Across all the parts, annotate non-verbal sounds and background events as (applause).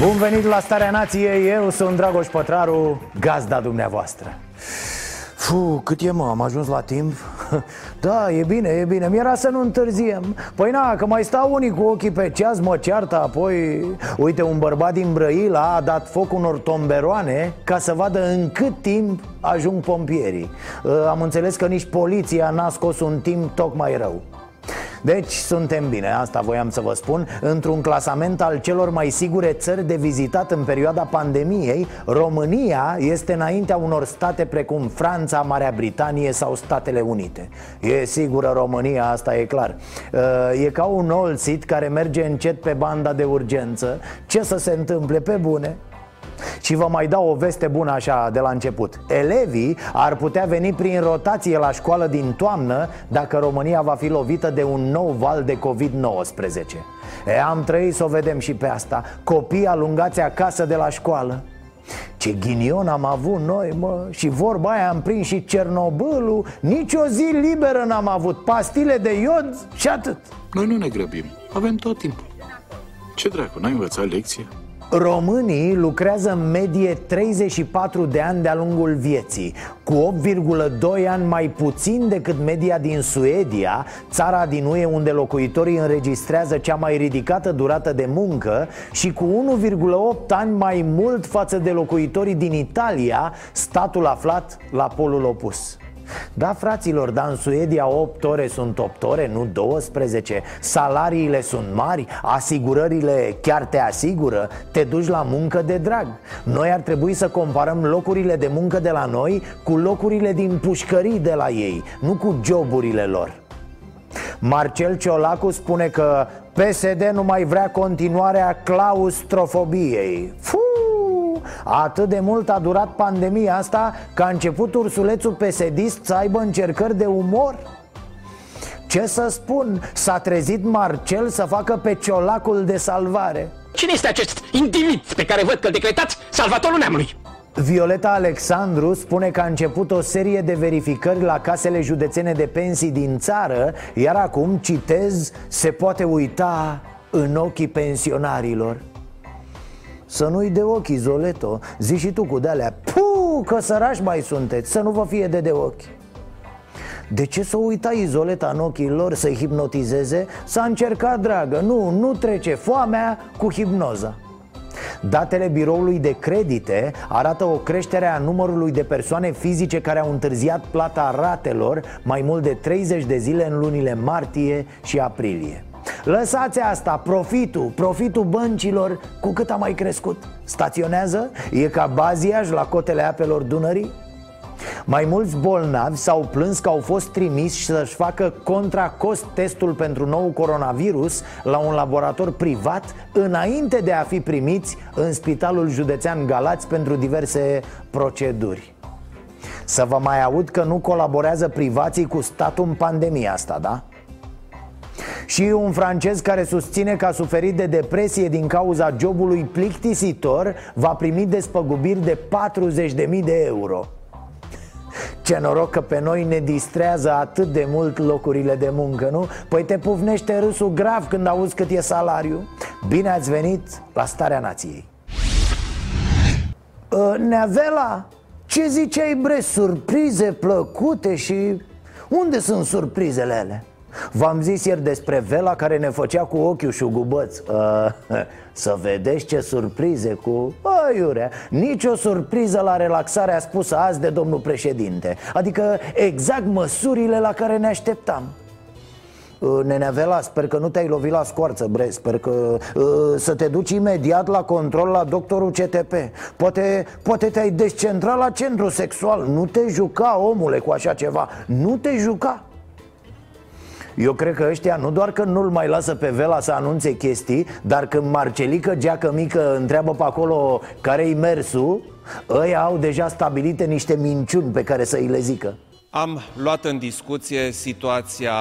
Bun venit la Starea Nației, eu sunt Dragoș Pătraru, gazda dumneavoastră. Fu, cât e mă, am ajuns la timp? (laughs) Da, e bine, e bine, mi-era să nu întârziem. Păi na, că mai stau unii cu ochii pe ceas, mă ceartă apoi Uite, un bărbat din Brăila a dat foc unor tomberoane Ca să vadă în cât timp ajung pompierii. Am înțeles că nici poliția n-a scos un timp tocmai rău deci suntem bine, asta voiam să vă spun Într-un clasament al celor mai sigure țări de vizitat în perioada pandemiei România este înaintea unor state precum Franța, Marea Britanie sau Statele Unite. E sigură România, asta e clar. Uh, E ca un olsit care merge încet pe banda de urgență. Ce să se întâmple? Pe bune? Și vă mai dau o veste bună așa de la început. Elevii ar putea veni prin rotație la școală din toamnă Dacă România va fi lovită de un nou val de COVID-19. E, am trăit să o vedem și pe asta. Copii alungați acasă de la școală. Ce ghinion am avut noi, mă. Și vorba aia am prins și Cernobâlul. Nici o zi liberă n-am avut. Pastile de iod și atât. Noi nu ne grăbim, avem tot timpul. Ce dracu, n-ai învățat lecție? Românii lucrează în medie 34 de ani de-a lungul vieții Cu 8,2 ani mai puțin decât media din Suedia Țara din UE unde locuitorii înregistrează cea mai ridicată durată de muncă Și cu 1,8 ani mai mult față de locuitorii din Italia Statul aflat la polul opus da, fraților, dar în Suedia 8 ore sunt 8 ore, nu 12 Salariile sunt mari, asigurările chiar te asigură Te duci la muncă de drag. Noi ar trebui să comparăm locurile de muncă de la noi Cu locurile din pușcării de la ei Nu cu joburile lor. Marcel Ciolacu spune că PSD nu mai vrea continuarea claustrofobiei. Fuuu Atât de mult a durat pandemia asta Că a început ursulețul pesedist să aibă încercări de umor ce să spun? S-a trezit Marcel să facă pe ciolacul de salvare Cine este acest individ pe care văd că decretați salvatorul neamului? Violeta Alexandru spune că a început o serie de verificări la casele județene de pensii din țară Iar acum, citez, se poate uita în ochii pensionarilor să nu-i de ochi, Izoleto Zici și tu cu de-alea. Puh, că sărași mai sunteți Să nu vă fie de de ochi. De ce să uita izoleta în ochii lor să-i hipnotizeze? S-a încercat, dragă, nu, nu trece foamea cu hipnoza. Datele biroului de credite arată o creștere a numărului de persoane fizice care au întârziat plata ratelor mai mult de 30 de zile în lunile martie și aprilie Lăsați asta, profitul, profitul băncilor cu cât a mai crescut Staționează? E ca baziaj la cotele apelor Dunării? Mai mulți bolnavi s-au plâns că au fost trimiși să-și facă contracost testul pentru nou coronavirus la un laborator privat înainte de a fi primiți în Spitalul Județean Galați pentru diverse proceduri. Să vă mai aud că nu colaborează privații cu statul în pandemia asta, da? Și un francez care susține că a suferit de depresie din cauza jobului plictisitor Va primi despăgubiri de 40.000 de euro ce noroc că pe noi ne distrează atât de mult locurile de muncă, nu? Păi te pufnește râsul grav când auzi cât e salariu Bine ați venit la Starea Nației uh, Neavela, ce ziceai bre, surprize plăcute și... Unde sunt surprizele alea? V-am zis ieri despre Vela care ne făcea cu ochiul șugubăț uh, (laughs) Să vedeți ce surprize cu... Aiurea, nici o surpriză la relaxarea spusă azi de domnul președinte. Adică exact măsurile la care ne așteptam. Uh, Nenea Vela, sper că nu te-ai lovit la scoarță, bre Sper că uh, să te duci imediat la control la doctorul CTP Poate, poate te-ai descentrat la centru sexual. Nu te juca, omule, cu așa ceva. Nu te juca eu cred că ăștia nu doar că nu-l mai lasă pe Vela să anunțe chestii Dar când Marcelică, geacă mică, întreabă pe acolo care-i mersul Ăia au deja stabilite niște minciuni pe care să îi le zică. Am luat în discuție situația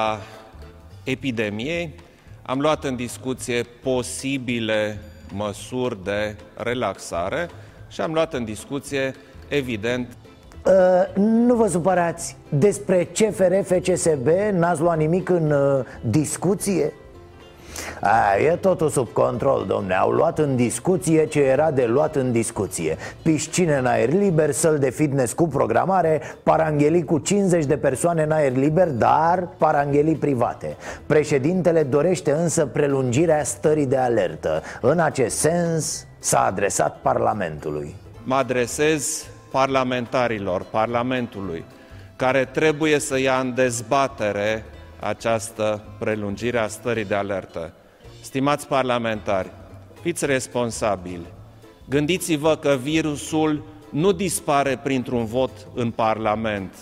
epidemiei, am luat în discuție posibile măsuri de relaxare și am luat în discuție, evident, Uh, nu vă supărați Despre CFR FCSB n-ați luat nimic în uh, discuție? A, e totul sub control, domne. Au luat în discuție ce era de luat în discuție. Piscine în aer liber, săl de fitness cu programare Paranghelii cu 50 de persoane în aer liber, dar paranghelii private. Președintele dorește însă prelungirea stării de alertă. În acest sens s-a adresat Parlamentului. Mă adresez parlamentarilor Parlamentului, care trebuie să ia în dezbatere această prelungire a stării de alertă. Stimați parlamentari, fiți responsabili. Gândiți-vă că virusul nu dispare printr-un vot în Parlament.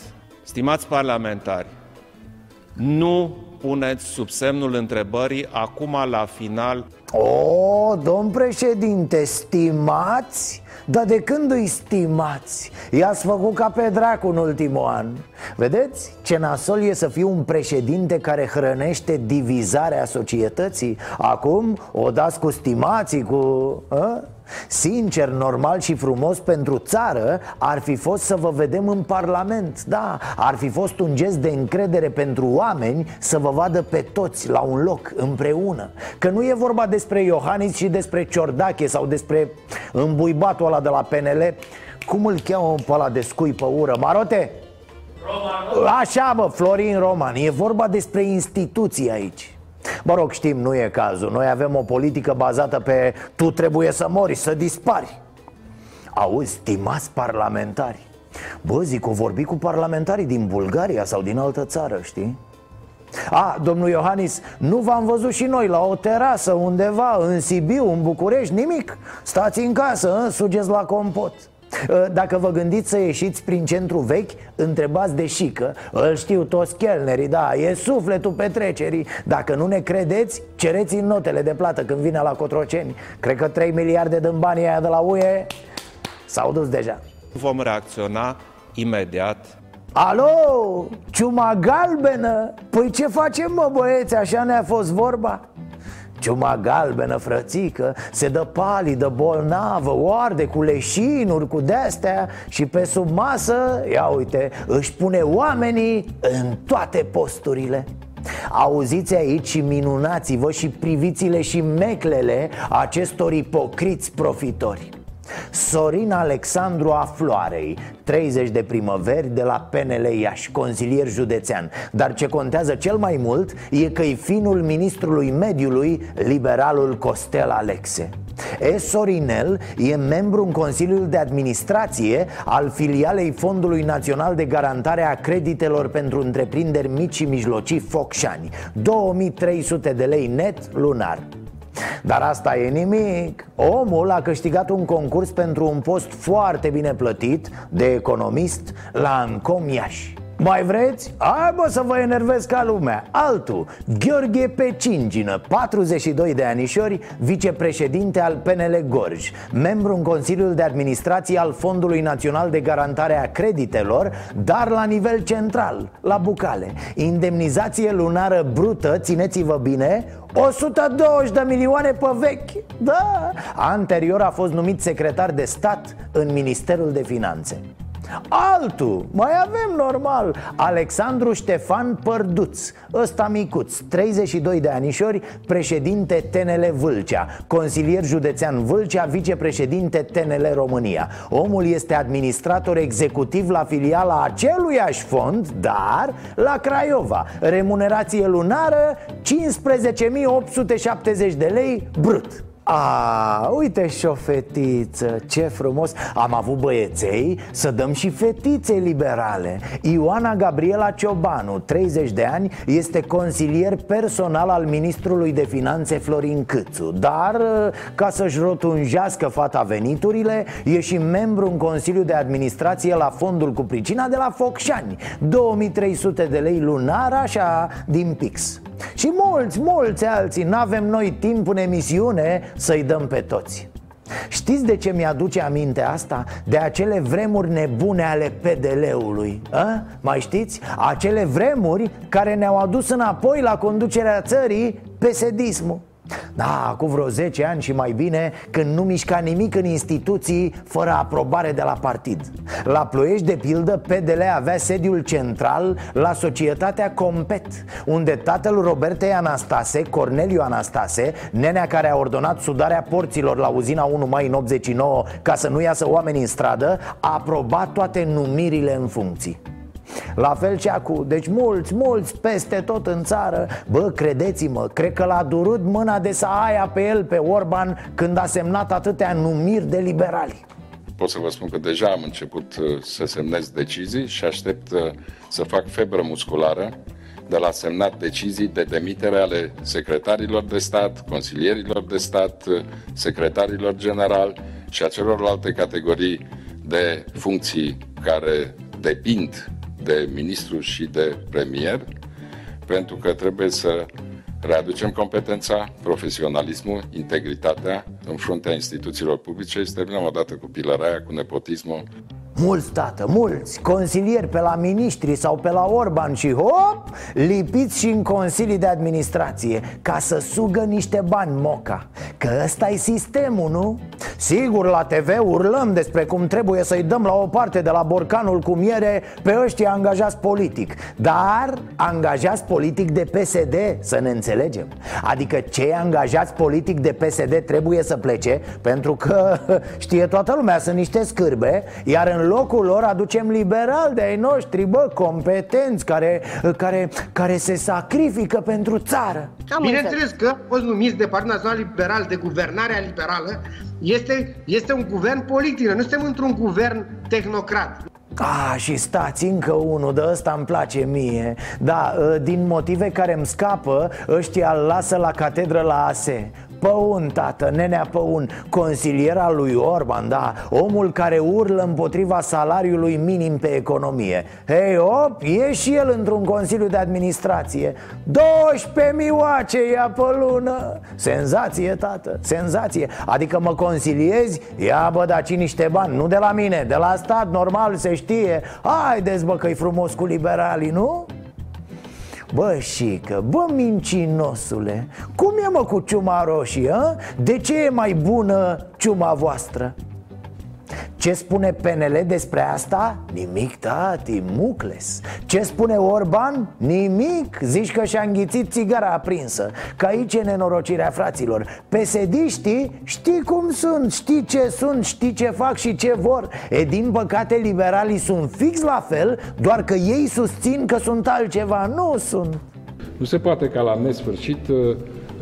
Stimați parlamentari, nu puneți sub semnul întrebării acum la final O, domn președinte, stimați? Dar de când îi stimați? I-ați făcut ca pe dracu în ultimul an Vedeți? Ce nasol e să fii un președinte care hrănește divizarea societății Acum o dați cu stimații, cu... A? Sincer, normal și frumos pentru țară ar fi fost să vă vedem în Parlament Da, ar fi fost un gest de încredere pentru oameni să vă vadă pe toți la un loc, împreună Că nu e vorba despre Iohannis și despre Ciordache sau despre îmbuibatul ăla de la PNL Cum îl cheamă pe ăla de scui pe ură? Marote? Roman. Așa bă, Florin Roman E vorba despre instituții aici Mă rog, știm, nu e cazul. Noi avem o politică bazată pe Tu trebuie să mori, să dispari. Auzi, stimați parlamentari Bă, zic, o vorbi cu parlamentarii din Bulgaria sau din altă țară, știi? A, domnul Iohannis, nu v-am văzut și noi la o terasă undeva în Sibiu, în București, nimic. Stați în casă, în, sugeți la compot dacă vă gândiți să ieșiți prin centru vechi, întrebați de șică. Îl știu toți chelnerii, da, e sufletul petrecerii. Dacă nu ne credeți, cereți în notele de plată când vine la Cotroceni. Cred că 3 miliarde din banii aia de la UE s-au dus deja. Vom reacționa imediat. Alo, ciuma galbenă? Păi ce facem mă băieți, așa ne-a fost vorba? Ciuma galbenă, frățică, se dă palidă, bolnavă, oarde cu leșinuri, cu destea Și pe sub masă, ia uite, își pune oamenii în toate posturile. Auziți aici și minunați-vă și priviți-le și meclele acestor ipocriți profitori Sorin Alexandru Afloarei, 30 de primăveri de la PNL Iași, consilier județean. Dar ce contează cel mai mult e că e finul ministrului mediului, liberalul Costel Alexe. E. Sorinel e membru în Consiliul de Administrație al filialei Fondului Național de Garantare a Creditelor pentru Întreprinderi Mici și Mijlocii Focșani. 2300 de lei net lunar dar asta e nimic. Omul a câștigat un concurs pentru un post foarte bine plătit De economist la Ancom Iași mai vreți? Hai bă să vă enervez ca lumea. Altul, Gheorghe Pecingină 42 de anișori, vicepreședinte al PNL Gorj Membru în Consiliul de Administrație al Fondului Național de Garantare a Creditelor Dar la nivel central, la Bucale. Indemnizație lunară brută, țineți-vă bine 120 de milioane pe vechi. Da, anterior a fost numit secretar de stat în Ministerul de Finanțe Altul, mai avem normal Alexandru Ștefan Părduț Ăsta micuț, 32 de anișori Președinte TNL Vâlcea Consilier județean Vâlcea Vicepreședinte TNL România. Omul este administrator executiv la filiala aceluiași fond Dar la Craiova. Remunerație lunară 15.870 de lei brut A, uite și o fetiță, ce frumos. Am avut băieței să dăm și fetițe liberale. Ioana Gabriela Ciobanu, 30 de ani, este consilier personal al ministrului de finanțe Florin Câțu. Dar, ca să-și rotunjească fata veniturile, e și membru în Consiliul de Administrație la fondul cu pricina de la Focșani. 2300 de lei lunar, așa, din pix și mulți, mulți alții, n-avem noi timp în emisiune să-i dăm pe toți Știți de ce mi-aduce aminte asta? De acele vremuri nebune ale PDL-ului a? Mai știți? Acele vremuri care ne-au adus înapoi la conducerea țării pesedismul da, acum vreo 10 ani și mai bine Când nu mișca nimic în instituții Fără aprobare de la partid. La Ploiești, de pildă, PDL avea sediul central La societatea Compet Unde tatăl Robertei Anastase, Corneliu Anastase Nenea care a ordonat sudarea porților la uzina 1 mai în 89 Ca să nu iasă oameni în stradă A aprobat toate numirile în funcții la fel și acum, deci mulți, mulți peste tot în țară. Bă, credeți-mă, cred că l-a durut mâna de să aia pe el, pe Orban Când a semnat atâtea numiri de liberali. Pot să vă spun că deja am început uh, să semnez decizii și aștept uh, să fac febră musculară de la semnat decizii de demitere ale secretarilor de stat, consilierilor de stat, uh, secretarilor general și a celorlalte categorii de funcții care depind de ministru și de premier, pentru că trebuie să readucem competența, profesionalismul, integritatea în fruntea instituțiilor publice. Și terminăm odată cu pilăraia, cu nepotismul Mulți, tată, mulți Consilieri pe la ministri sau pe la Orban și hop Lipiți și în consilii de administrație Ca să sugă niște bani moca. Că ăsta e sistemul, nu? Sigur, la TV urlăm despre cum trebuie să-i dăm la o parte de la borcanul cu miere Pe ăștia angajați politic. Dar angajați politic de PSD, să ne înțelegem. Adică cei angajați politic de PSD trebuie să plece Pentru că (laughs) știe toată lumea, sunt niște scârbe Iar în locul lor aducem liberal de ai noștri, bă, competenți Care, care, care se sacrifică pentru țară. Am Bineînțeles că fost numiți de Partidul Național Liberal, de guvernarea liberală este, este un guvern politic, nu suntem într-un guvern tehnocrat. Ah, și stați, încă unul, de ăsta îmi place mie. Da, ă, din motive care îmi scapă, ăștia îl lasă la catedră la ASE Păun, tată, nenea Păun, consilier al lui Orban, da Omul care urlă împotriva salariului minim pe economie. Hei, op, e și el într-un consiliu de administrație. 12 mioace ia pe lună. Senzație, tată, senzație. Adică mă consiliezi? Ia bă, daci niște bani, nu de la mine, de la stat, normal, se știe. Haideți bă că-i frumos cu liberalii, nu? Bă, șică, bă, mincinosule Cum e mă cu ciuma roșie, a? De ce e mai bună ciuma voastră? Ce spune PNL despre asta? Nimic, tati, mucles Ce spune Orban? Nimic, zici că și-a înghițit țigara aprinsă Că aici e nenorocirea fraților Pesediștii știi cum sunt, știi ce sunt, știi ce fac și ce vor E din păcate liberalii sunt fix la fel Doar că ei susțin că sunt altceva, nu sunt Nu se poate ca la nesfârșit uh,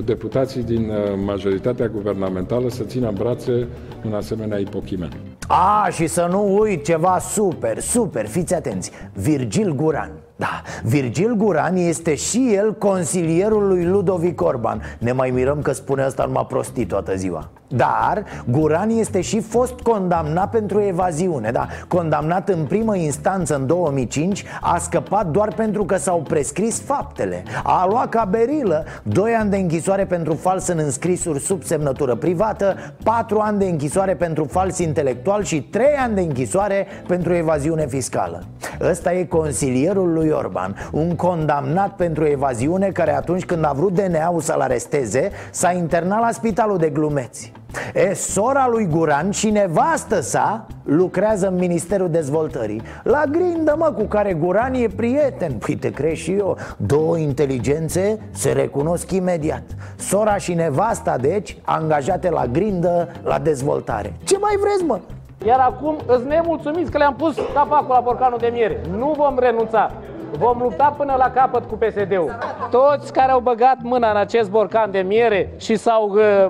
deputații din uh, majoritatea guvernamentală să țină în brațe un asemenea ipochimen. A, și să nu uit ceva super, super, fiți atenți. Virgil Guran da, Virgil Guran este și el consilierul lui Ludovic Orban. Ne mai mirăm că spune asta numai prostii toată ziua. Dar Guran este și fost condamnat pentru evaziune Da, condamnat în primă instanță în 2005 A scăpat doar pentru că s-au prescris faptele. A luat ca berilă Doi ani de închisoare pentru fals în înscrisuri sub semnătură privată Patru ani de închisoare pentru fals intelectual Și trei ani de închisoare pentru evaziune fiscală Ăsta e consilierul lui Orban Un condamnat pentru evaziune care atunci când a vrut DNA-ul să-l aresteze S-a internat la spitalul de glumeți. E, sora lui Guran și nevastă sa lucrează în Ministerul Dezvoltării. La grindă, mă, cu care Guran e prieten. Păi te crezi și eu Două inteligențe se recunosc imediat. Sora și nevasta, deci, angajate la grindă, la dezvoltare. Ce mai vreți, mă? Iar acum îți nemulțumiți că le-am pus capacul la borcanul de miere. Nu vom renunța. Vom lupta până la capăt cu PSD-ul. Toți care au băgat mâna în acest borcan de miere și s-au uh,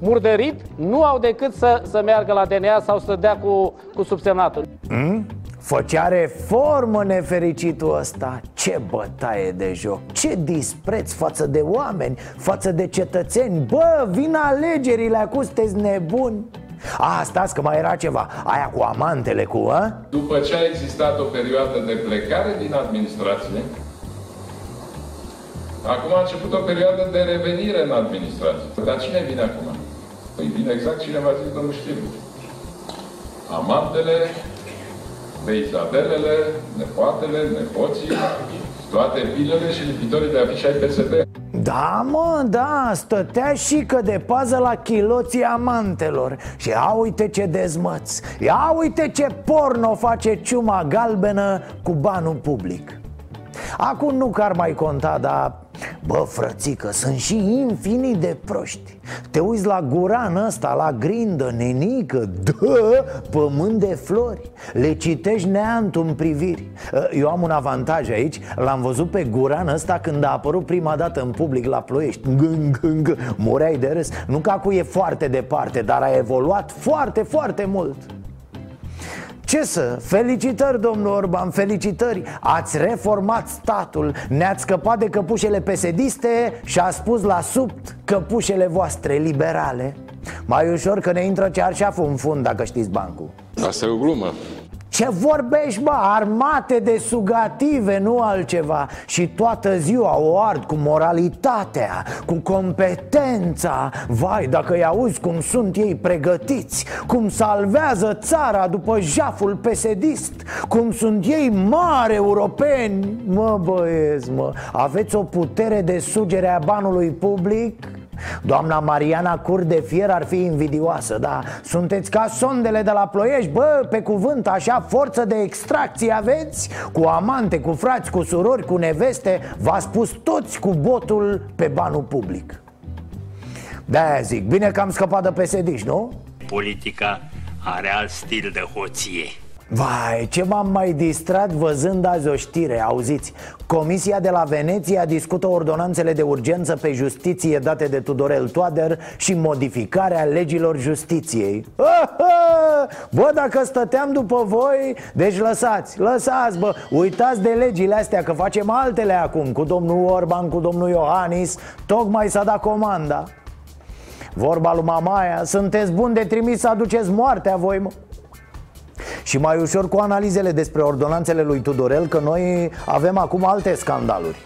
murdărit, nu au decât să, să meargă la DNA sau să dea cu, cu subsemnatul. Hmm? Făcea reformă nefericitul ăsta Ce bătaie de joc Ce dispreț față de oameni Față de cetățeni Bă, vin alegerile acum, sunteți nebuni a, stați că mai era ceva Aia cu amantele cu, a? După ce a existat o perioadă de plecare din administrație Acum a început o perioadă de revenire în administrație Dar cine vine acum? Păi vine exact cine v-a zis domnul Știru Amantele, peisabelele, nepoatele, nepoții, toate pilele și lipitorii de afișe ai PSP. Da, mă, da, stătea și că de pază la chiloții amantelor. Și ia uite ce dezmăț. Ia uite ce porno face ciuma galbenă cu banul public. Acum nu că ar mai conta, dar Bă, frățică, sunt și infinit de proști. Te uiți la guran ăsta, la grindă, nenică Dă, pământ de flori. Le citești neantul în priviri. Eu am un avantaj aici. L-am văzut pe guran ăsta când a apărut prima dată în public la ploiești. Gâng, gâng, mureai de râs. Nu că acum e foarte departe, dar a evoluat foarte, foarte mult ce să? Felicitări, domnul Orban, felicitări. Ați reformat statul Ne-ați scăpat de căpușele pesediste Și a spus la subt căpușele voastre liberale. Mai ușor că ne intră cearșaful în fund dacă știți bancul. Asta e o glumă ce vorbești, bă? Armate de sugative, nu altceva Și toată ziua o ard cu moralitatea, cu competența Vai, dacă îi auzi cum sunt ei pregătiți Cum salvează țara după jaful pesedist Cum sunt ei mari europeni Mă băieți, mă Aveți o putere de sugere a banului public? Doamna Mariana Cur de Fier ar fi invidioasă, da? Sunteți ca sondele de la Ploiești, bă, pe cuvânt, așa forță de extracție aveți? Cu amante, cu frați, cu surori, cu neveste V-ați pus toți cu botul pe banul public. De-aia zic, bine că am scăpat de psd nu? Politica are alt stil de hoție Vai, ce m-am mai distrat văzând azi o știre, auziți? Comisia de la Veneția discută ordonanțele de urgență pe justiție date de Tudorel Toader și modificarea legilor justiției. (laughs) Bă, dacă stăteam după voi, deci lăsați, lăsați bă. Uitați de legile astea că facem altele acum Cu domnul Orban, cu domnul Iohannis. Tocmai s-a dat comanda. Vorba lui Mamaia, sunteți buni de trimis să aduceți moartea voi mă și mai ușor cu analizele despre ordonanțele lui Tudorel Că noi avem acum alte scandaluri.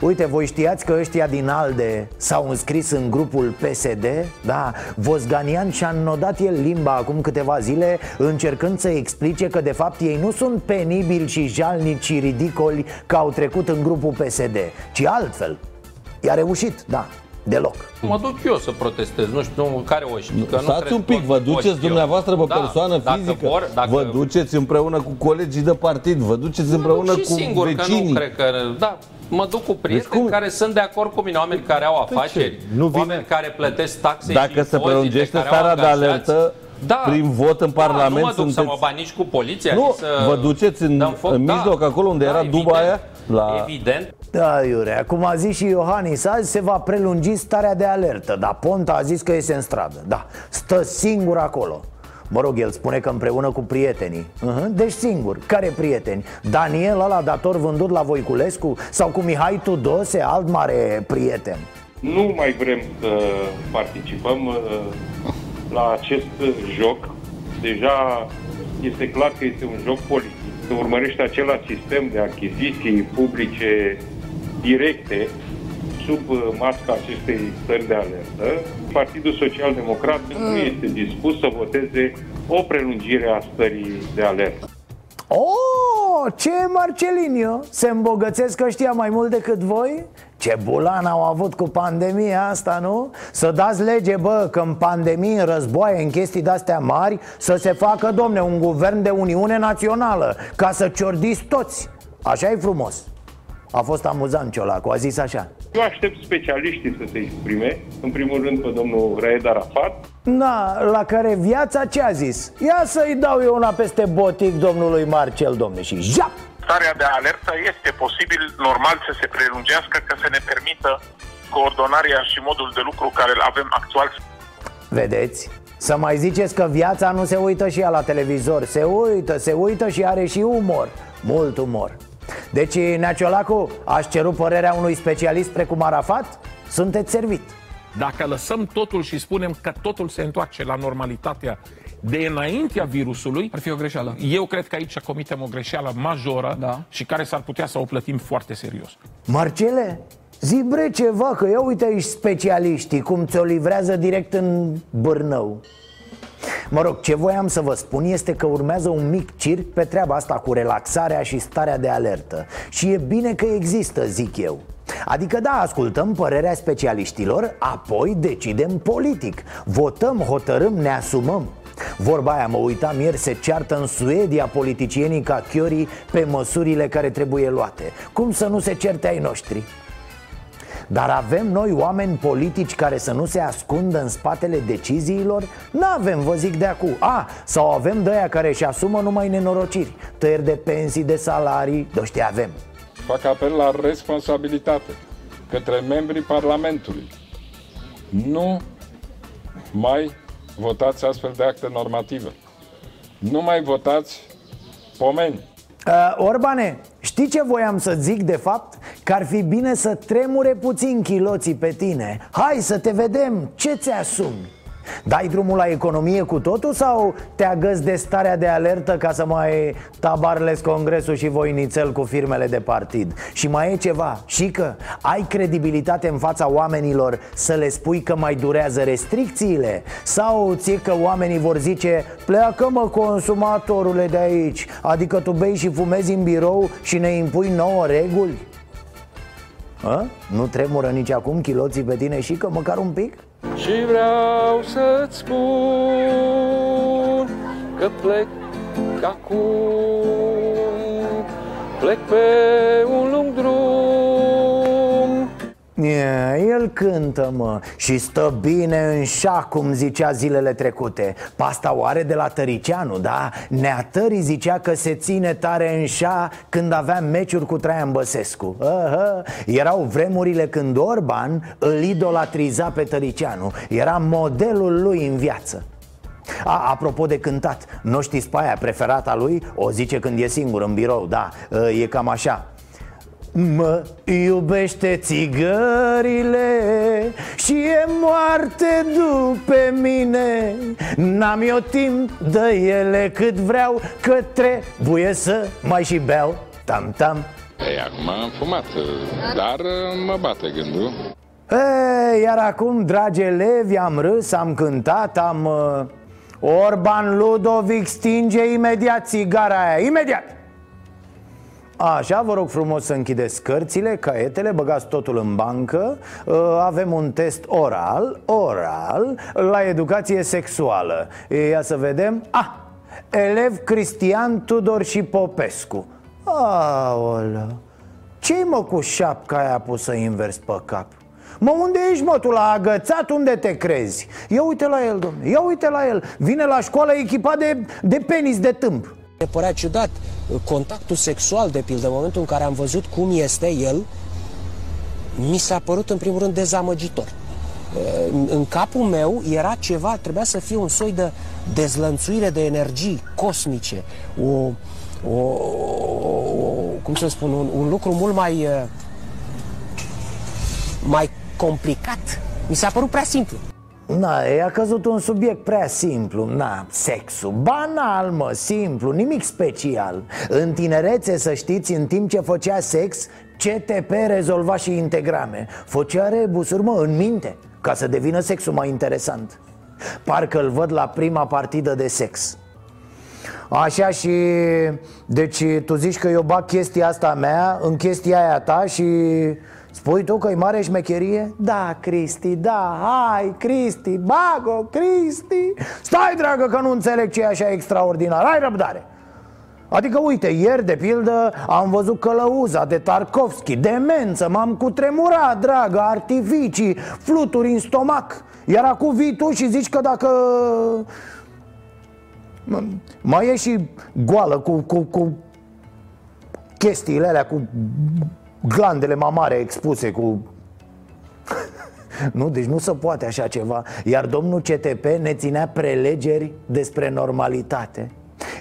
Uite, voi știați că ăștia din ALDE s-au înscris în grupul PSD? Da, Vosganian și-a înnodat el limba acum câteva zile Încercând să explice că de fapt ei nu sunt penibili și jalnici și ridicoli Că au trecut în grupul PSD Ci altfel. I-a reușit, da Deloc. Mă duc eu să protestez, nu știu care o știu. Că Stați un pic, vă duceți dumneavoastră pe da, persoană fizică, vor, dacă... vă duceți împreună cu colegii de partid, vă duceți împreună cu singur, vecinii. Că nu cred că, da, mă duc cu prieteni deci cum? care sunt de acord cu mine, oameni care au afaceri, nu vine... oameni care plătesc taxe Dacă și se prelungește starea de alertă, da. prin vot în Parlament da, nu mă duc sunteți... să mă bani nici cu poliția Nu, să vă duceți în, foc, în mijloc, da. acolo unde da, era evident, duba aia? La... Evident. Da, Iurea, cum a zis și Iohannis azi, se va prelungi starea de alertă Dar Ponta a zis că iese în stradă Da, stă singur acolo Mă rog, el spune că împreună cu prietenii uh-huh. Deci singur, care prieteni? Daniel ăla dator vândut la Voiculescu? Sau cu Mihai Tudose, alt mare prieten? Nu mai vrem să participăm uh, la acest joc Deja este clar că este un joc politic se urmărește același sistem de achiziții publice directe sub uh, masca acestei stări de alertă. Partidul Social Democrat mm. nu este dispus să voteze o prelungire a stării de alertă. Oh, ce Marcelinio? Se îmbogățesc ăștia mai mult decât voi? Ce bulan au avut cu pandemia asta, nu? Să dați lege, bă, că în pandemie, în războaie, în chestii de-astea mari Să se facă, domne, un guvern de Uniune Națională Ca să ciordiți toți Așa e frumos a fost amuzant Ciolacu, a zis așa Eu aștept specialiștii să se exprime În primul rând pe domnul Raed Arafat Da, la care viața ce a zis? Ia să-i dau eu una peste botic domnului Marcel, domne, și jap! Starea de alertă este posibil normal să se prelungească ca să ne permită coordonarea și modul de lucru care îl avem actual. Vedeți? Să mai ziceți că viața nu se uită și ea la televizor. Se uită, se uită și are și umor. Mult umor. Deci, Neaciolacu, aș cerut părerea unui specialist precum Arafat? Sunteți servit. Dacă lăsăm totul și spunem că totul se întoarce la normalitatea de înaintea virusului Ar fi o greșeală. Eu cred că aici comitem o greșeală majoră da. Și care s-ar putea să o plătim foarte serios. Marcele, zi bre ceva, că ia uite aici specialiștii Cum ți-o livrează direct în Bârnău. Mă rog, ce voiam să vă spun este că urmează un mic circ pe treaba asta cu relaxarea și starea de alertă. Și e bine că există, zic eu. Adică da, ascultăm părerea specialiștilor, apoi decidem politic. Votăm, hotărâm, ne asumăm Vorba aia, mă uitam ieri, se ceartă în Suedia politicienii ca chiorii pe măsurile care trebuie luate. Cum să nu se certe ai noștri? Dar avem noi oameni politici care să nu se ascundă în spatele deciziilor? Nu avem, vă zic de acum. A, sau avem de aia care își asumă numai nenorociri. Tăieri de pensii, de salarii, de ăștia avem. Fac apel la responsabilitate către membrii Parlamentului. Nu mai votați astfel de acte normative Nu mai votați pomeni Uh, Orbane, știi ce voiam să zic de fapt? Că ar fi bine să tremure puțin chiloții pe tine Hai să te vedem, ce ți-asumi? Dai drumul la economie cu totul sau te agăți de starea de alertă ca să mai tabarles congresul și voinițel cu firmele de partid? Și mai e ceva, și că ai credibilitate în fața oamenilor să le spui că mai durează restricțiile? Sau ție că oamenii vor zice pleacă mă consumatorule de aici Adică tu bei și fumezi în birou și ne impui nouă reguli? A? Nu tremură nici acum chiloții pe tine și că măcar un pic? Și vreau să-ți spun că plec acum. Plec pe un lung drum Yeah, el cântă, mă, și stă bine în șa, cum zicea zilele trecute Pasta o are de la Tăricianu, da? Neatării zicea că se ține tare în șa când avea meciuri cu Traian Băsescu uh-huh. Erau vremurile când Orban îl idolatriza pe Tăricianu Era modelul lui în viață a, apropo de cântat, nu știți pe aia preferata lui? O zice când e singur în birou, da, e cam așa Mă iubește țigările și e moarte după mine. N-am eu timp de ele cât vreau că trebuie să mai și beau. Tam-tam Ei, acum am fumat, dar mă bate gândul. Ei, iar acum, dragi elevi, am râs, am cântat, am... Uh, Orban Ludovic stinge imediat țigara aia, imediat! Așa, vă rog frumos să închideți cărțile, caietele, băgați totul în bancă. Uh, Avem un test oral, oral, la educație sexuală. Ia să vedem. Ah, elev Cristian Tudor și Popescu. Aoleu. Ce-i mă cu șapca aia pusă invers pe cap? Mă, unde ești, mă, tu la agățat? Unde te crezi? Ia uite la el, domnule, ia uite la el. Vine la școală echipat de, de penis de tâmp Ne părea ciudat contactul sexual, de pildă, în momentul în care am văzut cum este el, mi s-a părut în primul rând dezamăgitor. În capul meu era ceva, trebuia să fie un soi de dezlănțuire de energii cosmice, o, o, o cum să spun, un, un lucru mult mai, mai complicat. Mi s-a părut prea simplu. Na, e a căzut un subiect prea simplu. Na, sexul, banal mă, simplu, nimic special. În tinerețe, să știți, în timp ce făcea sex CTP rezolva și integrame. Făcea rebusuri, mă, în minte Ca să devină sexul mai interesant. Parcă îl văd la prima partidă de sex. Așa și... Deci tu zici că eu bag chestia asta mea în chestia aia ta și... Spui tu că e mare șmecherie? Da, Cristi, da, hai, Cristi, bago, Cristi. Stai, dragă, că nu înțeleg ce e așa extraordinar. Hai răbdare. Adică, uite, ieri, de pildă, am văzut călăuza de Tarkovski. Demență, m-am cutremurat, dragă, artificii, fluturi în stomac. Iar acum vii tu și zici că dacă... Mai e și goală cu, cu, cu chestiile alea, cu glandele mamare expuse cu... (laughs) Nu, deci nu se poate așa ceva. Iar domnul CTP ne ținea prelegeri despre normalitate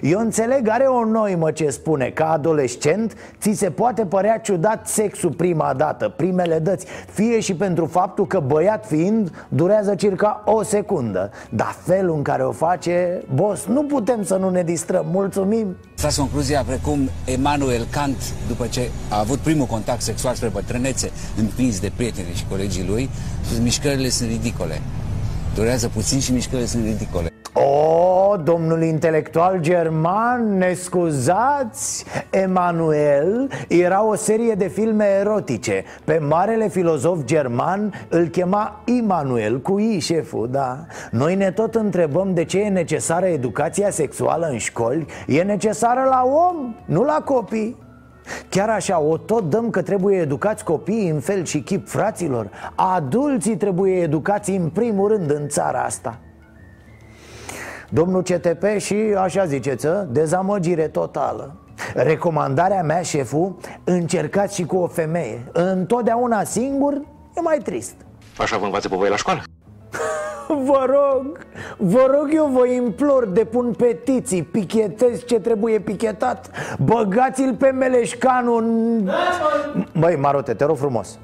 eu înțeleg, are o noimă ce spune Ca adolescent, ți se poate părea ciudat sexul prima dată Primele dăți Fie și pentru faptul că băiat fiind Durează circa o secundă. Dar felul în care o face Boss, nu putem să nu ne distrăm Mulțumim. Tras concluzia precum Emanuel Kant După ce a avut primul contact sexual spre bătrânețe Împins de prietenii și colegii lui Mișcările sunt ridicole. Durează puțin și mișcările sunt ridicole o, domnul intelectual german, ne scuzați, Emanuel era o serie de filme erotice. Pe marele filozof german îl chema Immanuel, cu I șeful, da. Noi ne tot întrebăm de ce e necesară educația sexuală în școli. E necesară la om, nu la copii. Chiar așa, o tot dăm că trebuie educați copiii în fel și chip fraților. Adulții trebuie educați în primul rând în țara asta Domnul CTP și așa ziceți, ă? dezamăgire totală Recomandarea mea, șeful, încercați și cu o femeie Întotdeauna singur e mai trist Așa vă învață pe voi la școală? (laughs) Vă rog, vă rog, eu vă implor, depun petiții, pichetez ce trebuie pichetat Băgați-l pe Meleșcanu în... Băi, Marote, te rog frumos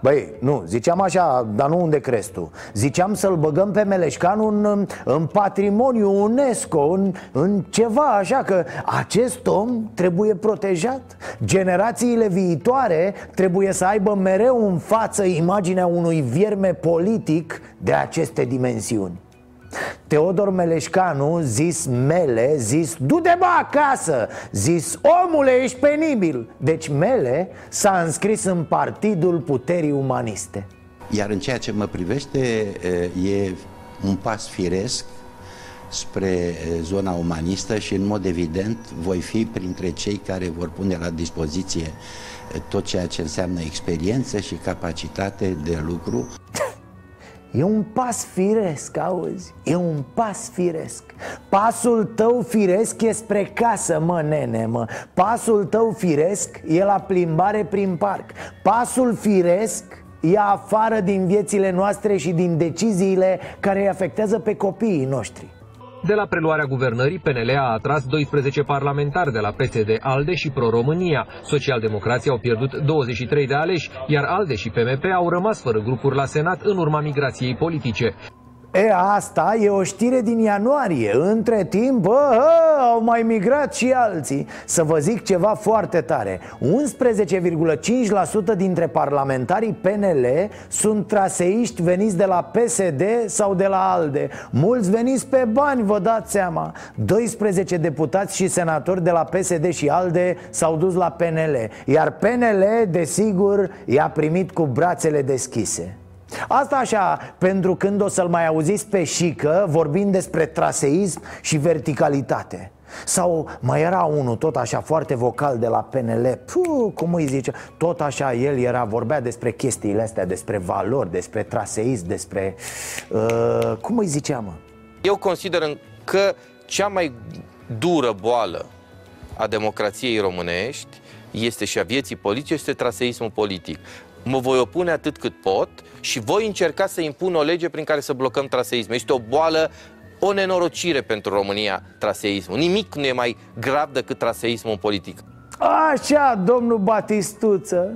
Băi, nu, ziceam așa, dar nu unde crezi tu. Ziceam să-l băgăm pe Meleșcanu în, în patrimoniu UNESCO în, în ceva așa Că acest om trebuie protejat. Generațiile viitoare trebuie să aibă mereu în față imaginea unui vierme politic de aceste dimensiuni Teodor Meleșcanu, zis Mele, zis du-te bă acasă! Zis omule, ești penibil! Deci Mele s-a înscris în Partidul Puterii Umaniste. Iar în ceea ce mă privește e un pas firesc spre zona umanistă și în mod evident voi fi printre cei care vor pune la dispoziție tot ceea ce înseamnă experiență și capacitate de lucru E un pas firesc, auzi? E un pas firesc. Pasul tău firesc e spre casă, mă, nene, mă. Pasul tău firesc e la plimbare prin parc. Pasul firesc e afară din viețile noastre și din deciziile care îi afectează pe copiii noștri de la preluarea guvernării, PNL a atras 12 parlamentari de la PSD, ALDE și Pro-România. Socialdemocrații au pierdut 23 de aleși, iar ALDE și PMP au rămas fără grupuri la Senat în urma migrației politice. E, asta e o știre din ianuarie. Între timp, bă, au mai migrat și alții. Să vă zic ceva foarte tare. 11,5% dintre parlamentarii PNL sunt traseiști veniți de la PSD sau de la ALDE Mulți veniți pe bani, vă dați seama. 12 deputați și senatori de la PSD și ALDE s-au dus la PNL Iar PNL, desigur, i-a primit cu brațele deschise Asta așa, pentru când o să-l mai auziți pe Șică vorbind despre traseism și verticalitate sau mai era unul tot așa foarte vocal de la PNL Puh, Cum îi zice? Tot așa el era, vorbea despre chestiile astea Despre valori, despre traseism, despre... Uh, cum îi ziceam? Mă? Eu consider că cea mai dură boală a democrației românești este și a vieții politice, este traseismul politic mă voi opune atât cât pot și voi încerca să impun o lege prin care să blocăm traseismul. Este o boală o nenorocire pentru România, traseismul. Nimic nu e mai grav decât traseismul politic. Așa, domnul Batistuță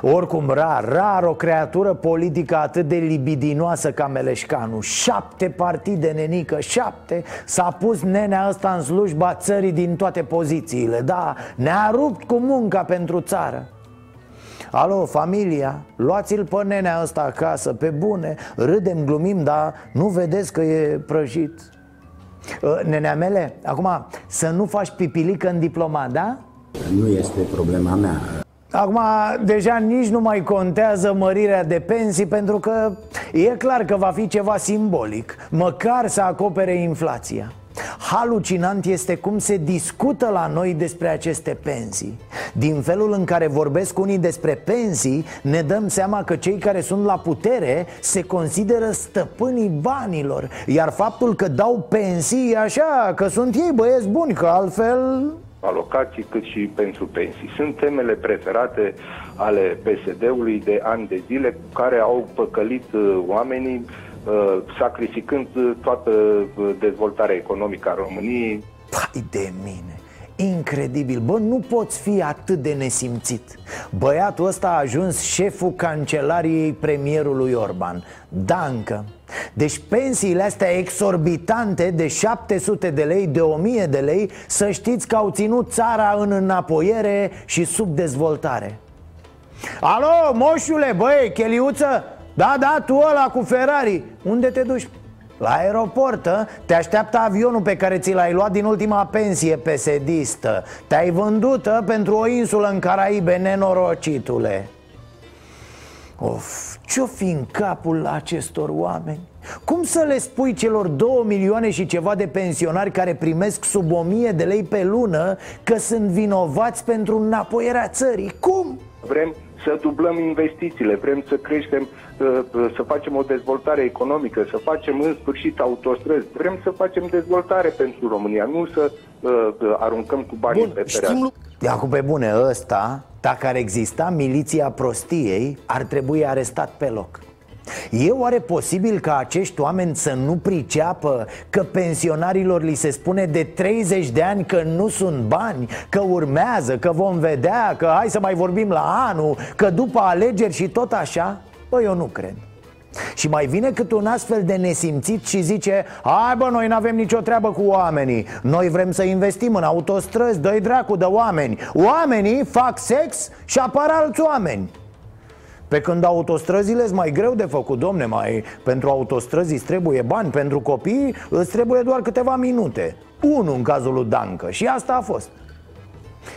oricum, rar, rar o creatură politică atât de libidinoasă ca Meleșcanu Șapte partide, nenică, șapte S-a pus nenea ăsta în slujba țării din toate pozițiile Da, ne-a rupt cu munca pentru țară Alo, familia, luați-l pe nenea ăsta acasă, pe bune Râdem, glumim, dar nu vedeți că e prăjit. Ă, Nenea mele, acum, să nu faci pipilică în diplomat, da? Nu este problema mea. Acum, deja nici nu mai contează mărirea de pensii Pentru că e clar că va fi ceva simbolic. Măcar să acopere inflația Halucinant este cum se discută la noi despre aceste pensii Din felul în care vorbesc unii despre pensii Ne dăm seama că cei care sunt la putere Se consideră stăpânii banilor Iar faptul că dau pensii e așa Că sunt ei băieți buni Că altfel alocații, cât și pentru pensii. Sunt temele preferate ale PSD-ului de ani de zile cu care au păcălit uh, oamenii uh, sacrificând uh, toată dezvoltarea economică a României. Pai de mine! Incredibil, bă, nu poți fi atât de nesimțit Băiatul ăsta a ajuns șeful cancelariei premierului Orban Dancă Deci pensiile astea exorbitante de 700 de lei, de 1000 de lei Să știți că au ținut țara în înapoiere și sub dezvoltare Alo, moșule, băi, cheliuță Da, da, tu ăla cu Ferrari Unde te duci? La aeroport, a? te așteaptă avionul pe care ți l-ai luat din ultima pensie pesedistă Te-ai vândut a, pentru o insulă în Caraibe, nenorocitule Of, ce-o fi în capul acestor oameni? Cum să le spui celor două milioane și ceva de pensionari care primesc sub o mie de lei pe lună Că sunt vinovați pentru înapoierea țării? Cum? Vrem să dublăm investițiile, vrem să creștem, să facem o dezvoltare economică, să facem în sfârșit autostrăzi, vrem să facem dezvoltare pentru România, nu să uh, aruncăm cu banii Bun, pe pereată. Acum pe bune, ăsta, dacă ar exista miliția prostiei, ar trebui arestat pe loc E oare posibil ca acești oameni să nu priceapă că pensionarilor li se spune de 30 de ani că nu sunt bani, că urmează, că vom vedea, că hai să mai vorbim la anul, că după alegeri și tot așa? Bă, eu nu cred. Și mai vine cât un astfel de nesimțit și zice Hai bă, noi nu avem nicio treabă cu oamenii. Noi vrem să investim în autostrăzi, dă dracu de oameni. Oamenii fac sex și apar alți oameni. Pe când autostrăzile sunt mai greu de făcut, domne, mai pentru autostrăzi îți trebuie bani, pentru copii îți trebuie doar câteva minute. Unu în cazul lui Dancă. Și asta a fost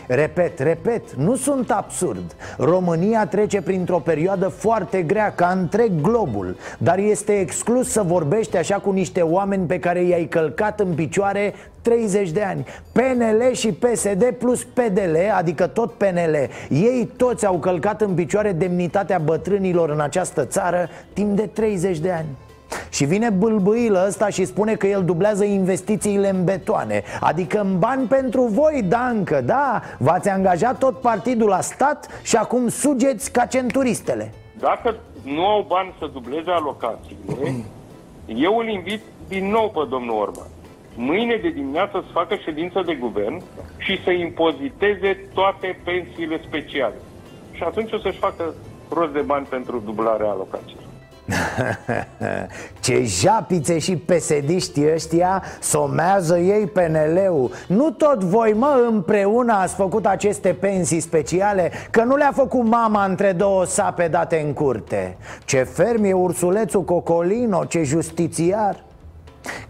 Repet, repet, nu sunt absurd. România trece printr-o perioadă foarte grea ca întreg globul Dar este exclus să vorbești așa cu niște oameni pe care i-ai călcat în picioare 30 de ani. PNL și PSD plus PDL, adică tot PNL Ei toți au călcat în picioare demnitatea bătrânilor în această țară timp de 30 de ani și vine bâlbâilă ăsta și spune că el dublează investițiile în betoane Adică în bani pentru voi, Dancă, da? V-ați angajat tot partidul la stat și acum sugeți ca centuristele Dacă nu au bani să dubleze alocațiile, eu îl invit din nou pe domnul Orban mâine de dimineață să facă ședință de guvern și să impoziteze toate pensiile speciale. Și atunci o să-și facă rost de bani pentru dublarea alocațiilor. (laughs) Ce japițe și pesediști ăștia Somează ei PNL-ul Nu tot voi mă împreună ați făcut aceste pensii speciale Că nu le-a făcut mama între două sape date în curte. Ce ferm e ursulețul Cocolino, ce justițiar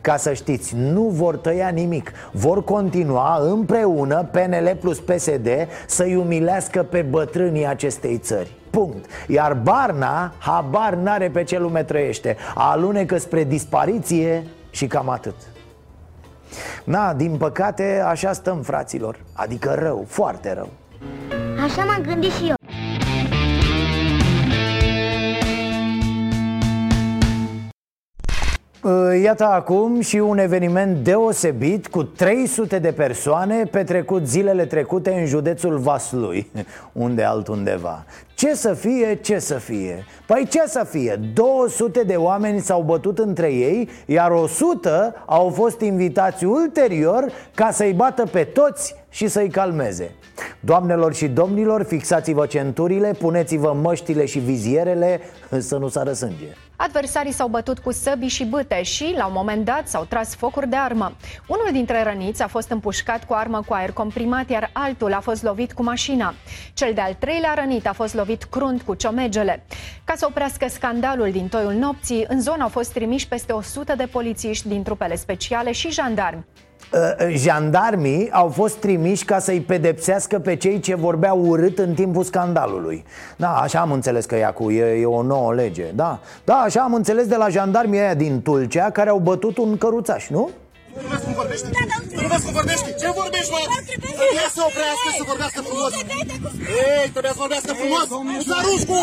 ca să știți, nu vor tăia nimic. Vor continua împreună PNL plus PSD Să-i umilească pe bătrânii acestei țări. Punct. Iar Barna, habar n-are pe ce lume trăiește. Alunecă spre dispariție și cam atât. Na, din păcate, așa stăm, fraților. Adică rău, foarte rău. Așa m-am gândit și eu Iată acum și un eveniment deosebit cu 300 de persoane petrecut zilele trecute în județul Vaslui, (laughs) unde altundeva. Ce să fie, ce să fie? Păi ce să fie? 200 de oameni s-au bătut între ei, iar 100 au fost invitați ulterior ca să-i bată pe toți și să-i calmeze. Doamnelor și domnilor, fixați-vă centurile, puneți-vă măștile și vizierele (laughs) să nu sară sânge. Adversarii s-au bătut cu săbii și bâte și, la un moment dat, s-au tras focuri de armă. Unul dintre răniți a fost împușcat cu armă cu aer comprimat, iar altul a fost lovit cu mașina. Cel de-al treilea rănit a fost lovit crunt cu ciomegele. Ca să oprească scandalul din toiul nopții, în zonă au fost trimiși peste 100 de polițiști din trupele speciale și jandarmi. Uh, jandarmii au fost trimiși ca să-i pedepsească pe cei ce vorbeau urât în timpul scandalului Da, așa am înțeles că e cu, e, e o nouă lege Da, da, așa am înțeles de la jandarmii aia din Tulcea care au bătut un căruțaș, nu? Nu vezi cum vorbește? Nu vezi cum vorbește? Ce vorbești, mă? Trebuie să oprească să vorbească frumos Ei, trebuie să vorbească frumos Zaruscu!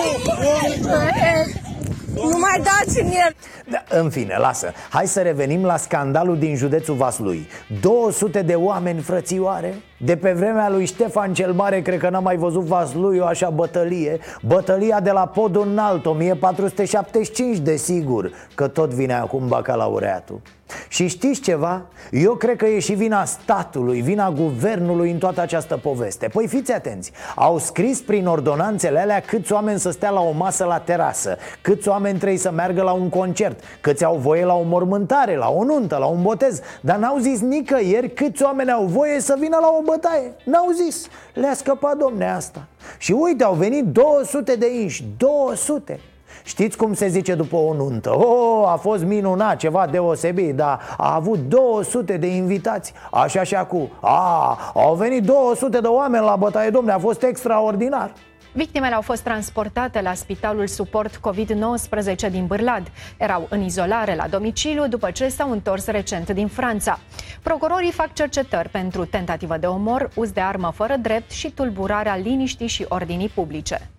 Nu mai dați în el. Da, În fine, lasă. Hai să revenim la scandalul din județul Vaslui. 200 de oameni, frățioare De pe vremea lui Ștefan cel Mare Cred că n-am mai văzut Vaslui o așa bătălie. Bătălia de la podul înalt 1475 desigur Că tot vine acum bacalaureatul. Și știți ceva? Eu cred că e și vina statului, vina guvernului în toată această poveste. Păi fiți atenți, au scris prin ordonanțele alea câți oameni să stea la o masă la terasă Câți oameni trebuie să meargă la un concert Câți au voie la o mormântare, la o nuntă, la un botez. Dar n-au zis nicăieri câți oameni au voie să vină la o bătaie. N-au zis, le-a scăpat domne asta. Și uite, au venit 200 de inși, 200 Știți cum se zice după o nuntă? Oh, a fost minunat, ceva deosebit, dar a avut 200 de invitați. Așa și acum. A, au venit 200 de oameni la bătaie, domne, a fost extraordinar Victimele au fost transportate la Spitalul Suport COVID-19 din Bârlad. Erau în izolare la domiciliu după ce s-au întors recent din Franța. Procurorii fac cercetări pentru tentativă de omor, uz de armă fără drept și tulburarea liniștii și ordinii publice.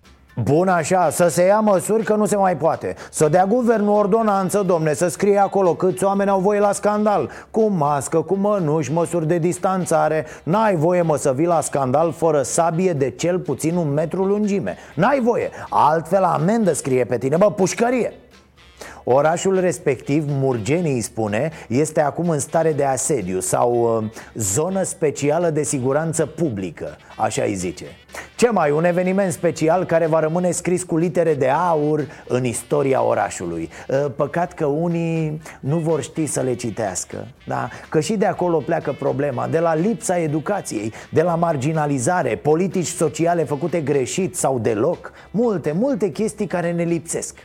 Bun așa, să se ia măsuri că nu se mai poate. Să dea guvernul ordonanță, domne, să scrie acolo câți oameni au voie la scandal. Cu mască, cu mănuși, măsuri de distanțare. N-ai voie mă să vii la scandal fără sabie de cel puțin un metru lungime. N-ai voie, altfel amendă scrie pe tine, bă, pușcărie Orașul respectiv, Murgenii îi spune, este acum în stare de asediu sau uh, zonă specială de siguranță publică, așa îi zice. Ce mai, un eveniment special care va rămâne scris cu litere de aur în istoria orașului uh, Păcat că unii nu vor ști să le citească da? Că și de acolo pleacă problema, de la lipsa educației, de la marginalizare, politici sociale făcute greșit sau deloc Multe, multe chestii care ne lipsesc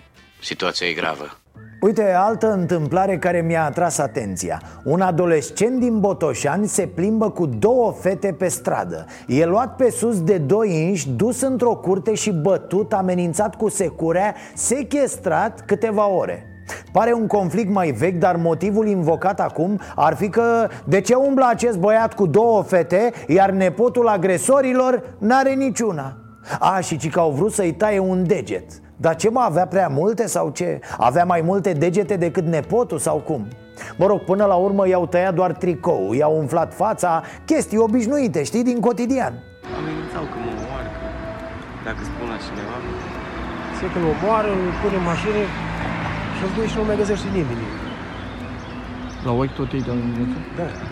Situația e gravă Uite, altă întâmplare care mi-a atras atenția. Un adolescent din Botoșani se plimbă cu două fete pe stradă. E luat pe sus de doi inși, dus într-o curte și bătut, amenințat cu securea, sequestrat câteva ore. Pare un conflict mai vechi, dar motivul invocat acum ar fi că de ce umblă acest băiat cu două fete, iar nepotul agresorilor n-are niciuna? A, și ci că au vrut să-i taie un deget dar ce mă, avea prea multe sau ce? Avea mai multe degete decât nepotul sau cum? Mă rog, până la urmă i-au tăiat doar tricou I-au umflat fața, chestii obișnuite, știi, din cotidian Amenințau că mă omoară, că dacă spun la cineva Se că mă omoară, îl pune în mașină și îl duci și nu mai găsește nimeni La ochi tot ei Da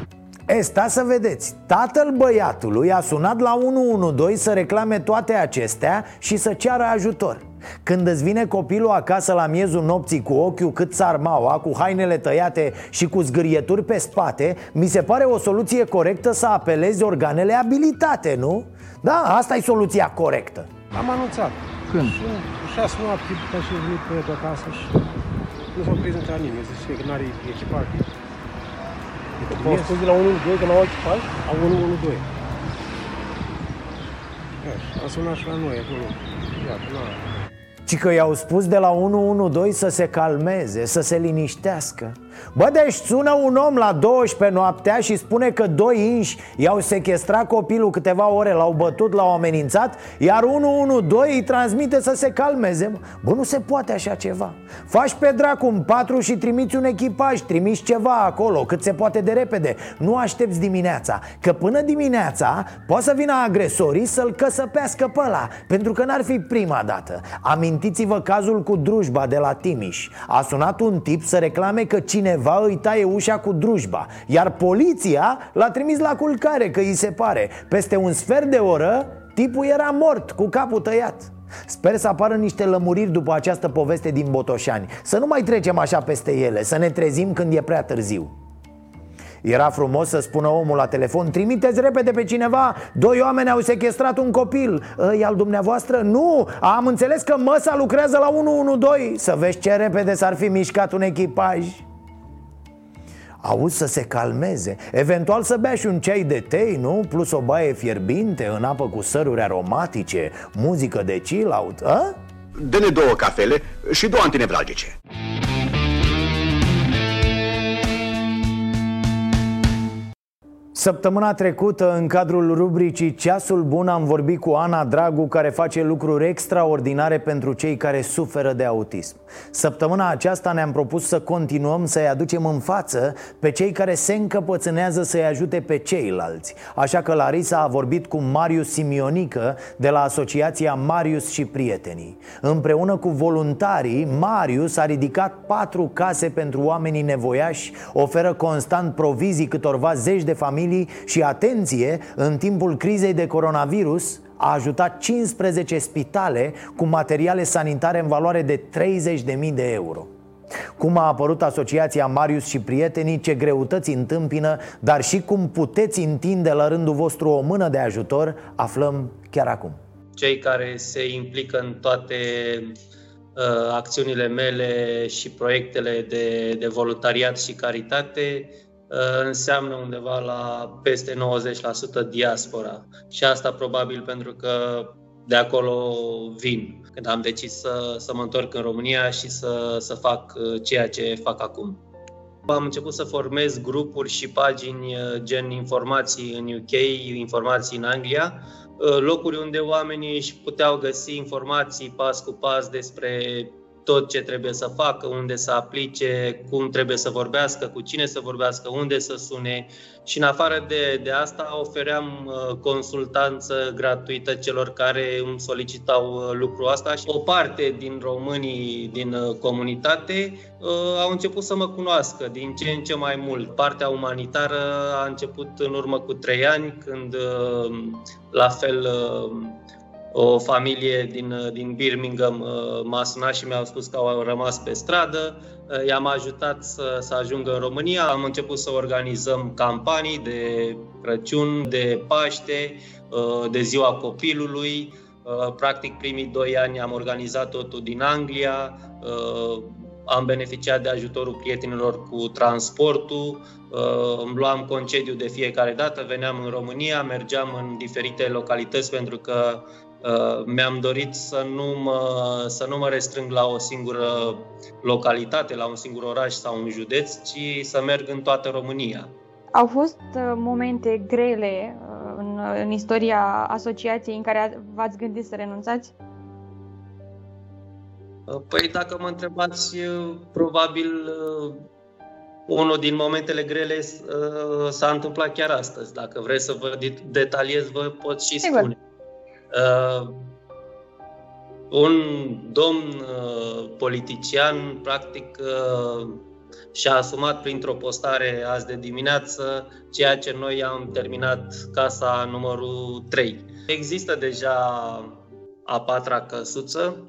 E, sta să vedeți, tatăl băiatului a sunat la 112 să reclame toate acestea și să ceară ajutor. Când îți vine copilul acasă la miezul nopții cu ochiul cât sarmaua, cu hainele tăiate și cu zgârieturi pe spate Mi se pare o soluție corectă să apelezi organele abilitate, nu? Da, asta e soluția corectă. Am anunțat. Când? În șase noapte, după ce a venit băiatul acasă și nu s-au prezentat nimeni Zice că n-are echipaj V-au spus de la 112 că n-au echipaj? Au 112 Am sunat și la noi acolo. Iată, n-a ci că i-au spus de la 112 să se calmeze, să se liniștească Bă, deci sună un om la 12 noaptea și spune că doi inși i-au sequestrat copilul câteva ore, l-au bătut, l-au amenințat Iar 112 îi transmite să se calmeze. Bă, nu se poate așa ceva. Faci pe dracu un patru și trimiți un echipaj, trimiți ceva acolo, cât se poate de repede. Nu aștepți dimineața, că până dimineața poate să vină agresorii să-l căsăpească pe ăla Pentru că n-ar fi prima dată. Amintiți-vă cazul cu drujba de la Timiș. A sunat un tip să reclame că cine cineva îi taie ușa cu drujba Iar poliția l-a trimis la culcare, că îi se pare. Peste un sfert de oră, tipul era mort, cu capul tăiat. Sper să apară niște lămuriri după această poveste din Botoșani. Să nu mai trecem așa peste ele, să ne trezim când e prea târziu. Era frumos să spună omul la telefon Trimiteți repede pe cineva Doi oameni au sequestrat un copil. E al dumneavoastră? Nu, am înțeles că măsa lucrează la 112 Să vezi ce repede s-ar fi mișcat un echipaj Auzi să se calmeze Eventual să bea și un ceai de tei, nu? Plus o baie fierbinte în apă cu săruri aromatice Muzică de chill-out, a? Dă-ne două cafele și două antinevralgice Săptămâna trecută, în cadrul rubricii Ceasul Bun, am vorbit cu Ana Dragu, care face lucruri extraordinare pentru cei care suferă de autism. Săptămâna aceasta ne-am propus să continuăm să-i aducem în față pe cei care se încăpățânează să-i ajute pe ceilalți. Așa că Larisa a vorbit cu Marius Simionică de la Asociația Marius și Prietenii. Împreună cu voluntarii, Marius a ridicat patru case pentru oamenii nevoiași, oferă constant provizii câtorva zeci de familii familii și, atenție, în timpul crizei de coronavirus a ajutat 15 spitale cu materiale sanitare în valoare de 30.000 de euro. Cum a apărut asociația Marius și prietenii, ce greutăți întâmpină, dar și cum puteți întinde la rândul vostru o mână de ajutor, aflăm chiar acum. Cei care se implică în toate uh, acțiunile mele și proiectele de, de voluntariat și caritate Uh, înseamnă undeva la peste 90% diaspora. Și asta probabil pentru că de acolo vin, când am decis să, să mă întorc în România și să, să fac uh, ceea ce fac acum. Am început să formez grupuri și pagini uh, gen informații în UK, informații în Anglia, locuri unde oamenii își puteau găsi informații pas cu pas despre tot ce trebuie să facă, unde să aplice, cum trebuie să vorbească, cu cine să vorbească, unde să sune. Și în afară de, de asta ofeream uh, consultanță gratuită celor care îmi solicitau uh, lucrul asta și o parte din românii din uh, comunitate au început să mă cunoască din ce în ce mai mult. Partea umanitară a început în urmă cu trei ani, când la fel o familie din, din Birmingham uh, m-a sunat și mi-au spus că au rămas pe stradă. Uh, i-am ajutat să, să ajungă în România. Am început să organizăm campanii de Crăciun, de Paște, uh, de Ziua Copilului. Practic, primii doi ani am organizat totul din Anglia. Am beneficiat de ajutorul prietenilor cu transportul, îmi luam concediu de fiecare dată, veneam în România, mergeam în diferite localități pentru că Uh, mi-am dorit să nu, mă, să nu mă restrâng la o singură localitate, la un singur oraș sau un județ, ci să merg în toată România. Au fost uh, momente grele uh, în, în istoria asociației în care v-ați gândit să renunțați? Păi dacă mă întrebați, probabil unul din momentele grele s-a întâmplat chiar astăzi. Dacă vreți să vă detaliez, vă pot și Sigur. spune. Uh, un domn uh, politician, practic, uh, și-a asumat printr-o postare azi de dimineață ceea ce noi am terminat casa numărul 3. Există deja a patra căsuță.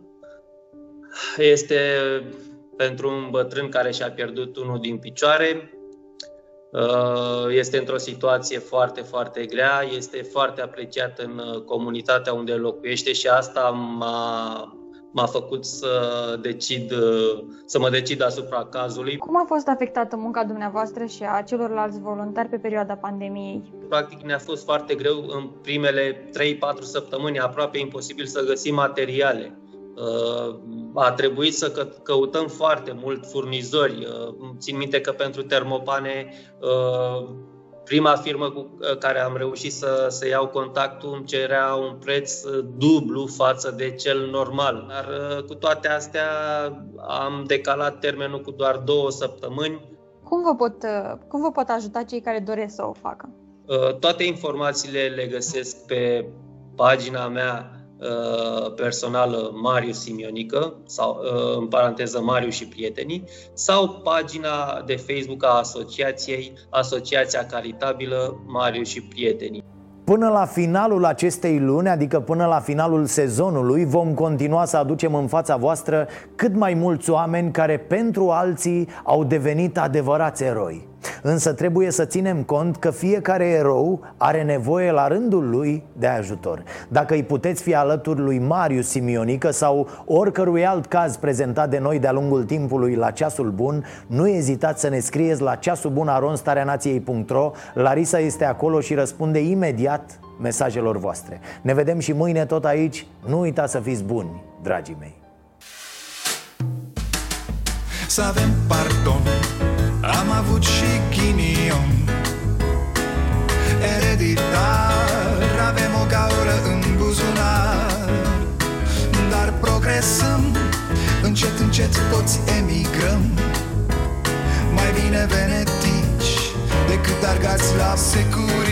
Este pentru un bătrân care și-a pierdut unul din picioare. Uh, este într-o situație foarte, foarte grea, este foarte apreciat în uh, comunitatea unde locuiește și asta m-a, m-a făcut să decid, uh, să mă decid asupra cazului. Cum a fost afectată munca dumneavoastră și a celorlalți voluntari pe perioada pandemiei? Practic ne-a fost foarte greu în primele 3-4 săptămâni, aproape imposibil să găsim materiale Uh, a trebuit să că, căutăm foarte mult furnizori. Uh, țin minte că pentru termopane uh, prima firmă cu care am reușit să, să iau contactul îmi cerea un preț dublu față de cel normal. Dar cu toate astea am decalat termenul cu doar două săptămâni. Cum vă pot, cum vă pot ajuta cei care doresc să o facă? Toate informațiile le găsesc pe pagina mea Uh, personală Marius Simionică, sau uh, în paranteză Marius și prietenii, sau pagina de Facebook a asociației, Asociația Caritabilă Marius și prietenii. Până la finalul acestei luni, adică până la finalul sezonului, vom continua să aducem în fața voastră cât mai mulți oameni care pentru alții au devenit adevărați eroi. Însă trebuie să ținem cont că fiecare erou are nevoie la rândul lui de ajutor. Dacă îi puteți fi alături lui Marius Simionică sau oricărui alt caz prezentat de noi de-a lungul timpului la Ceasul Bun Nu ezitați să ne scrieți la ceasubunaronstareanației.ro Larisa este acolo și răspunde imediat mesajelor voastre. Ne vedem și mâine tot aici. Nu uitați să fiți buni, dragii mei. Să avem pardon am avut și ghinion. Ereditar Avem o gaură în buzunar. Dar progresăm Încet, încet toți emigrăm. Mai bine venetici Decât argați la securici.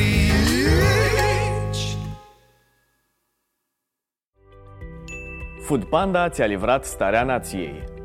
Food Panda ți-a livrat starea nației.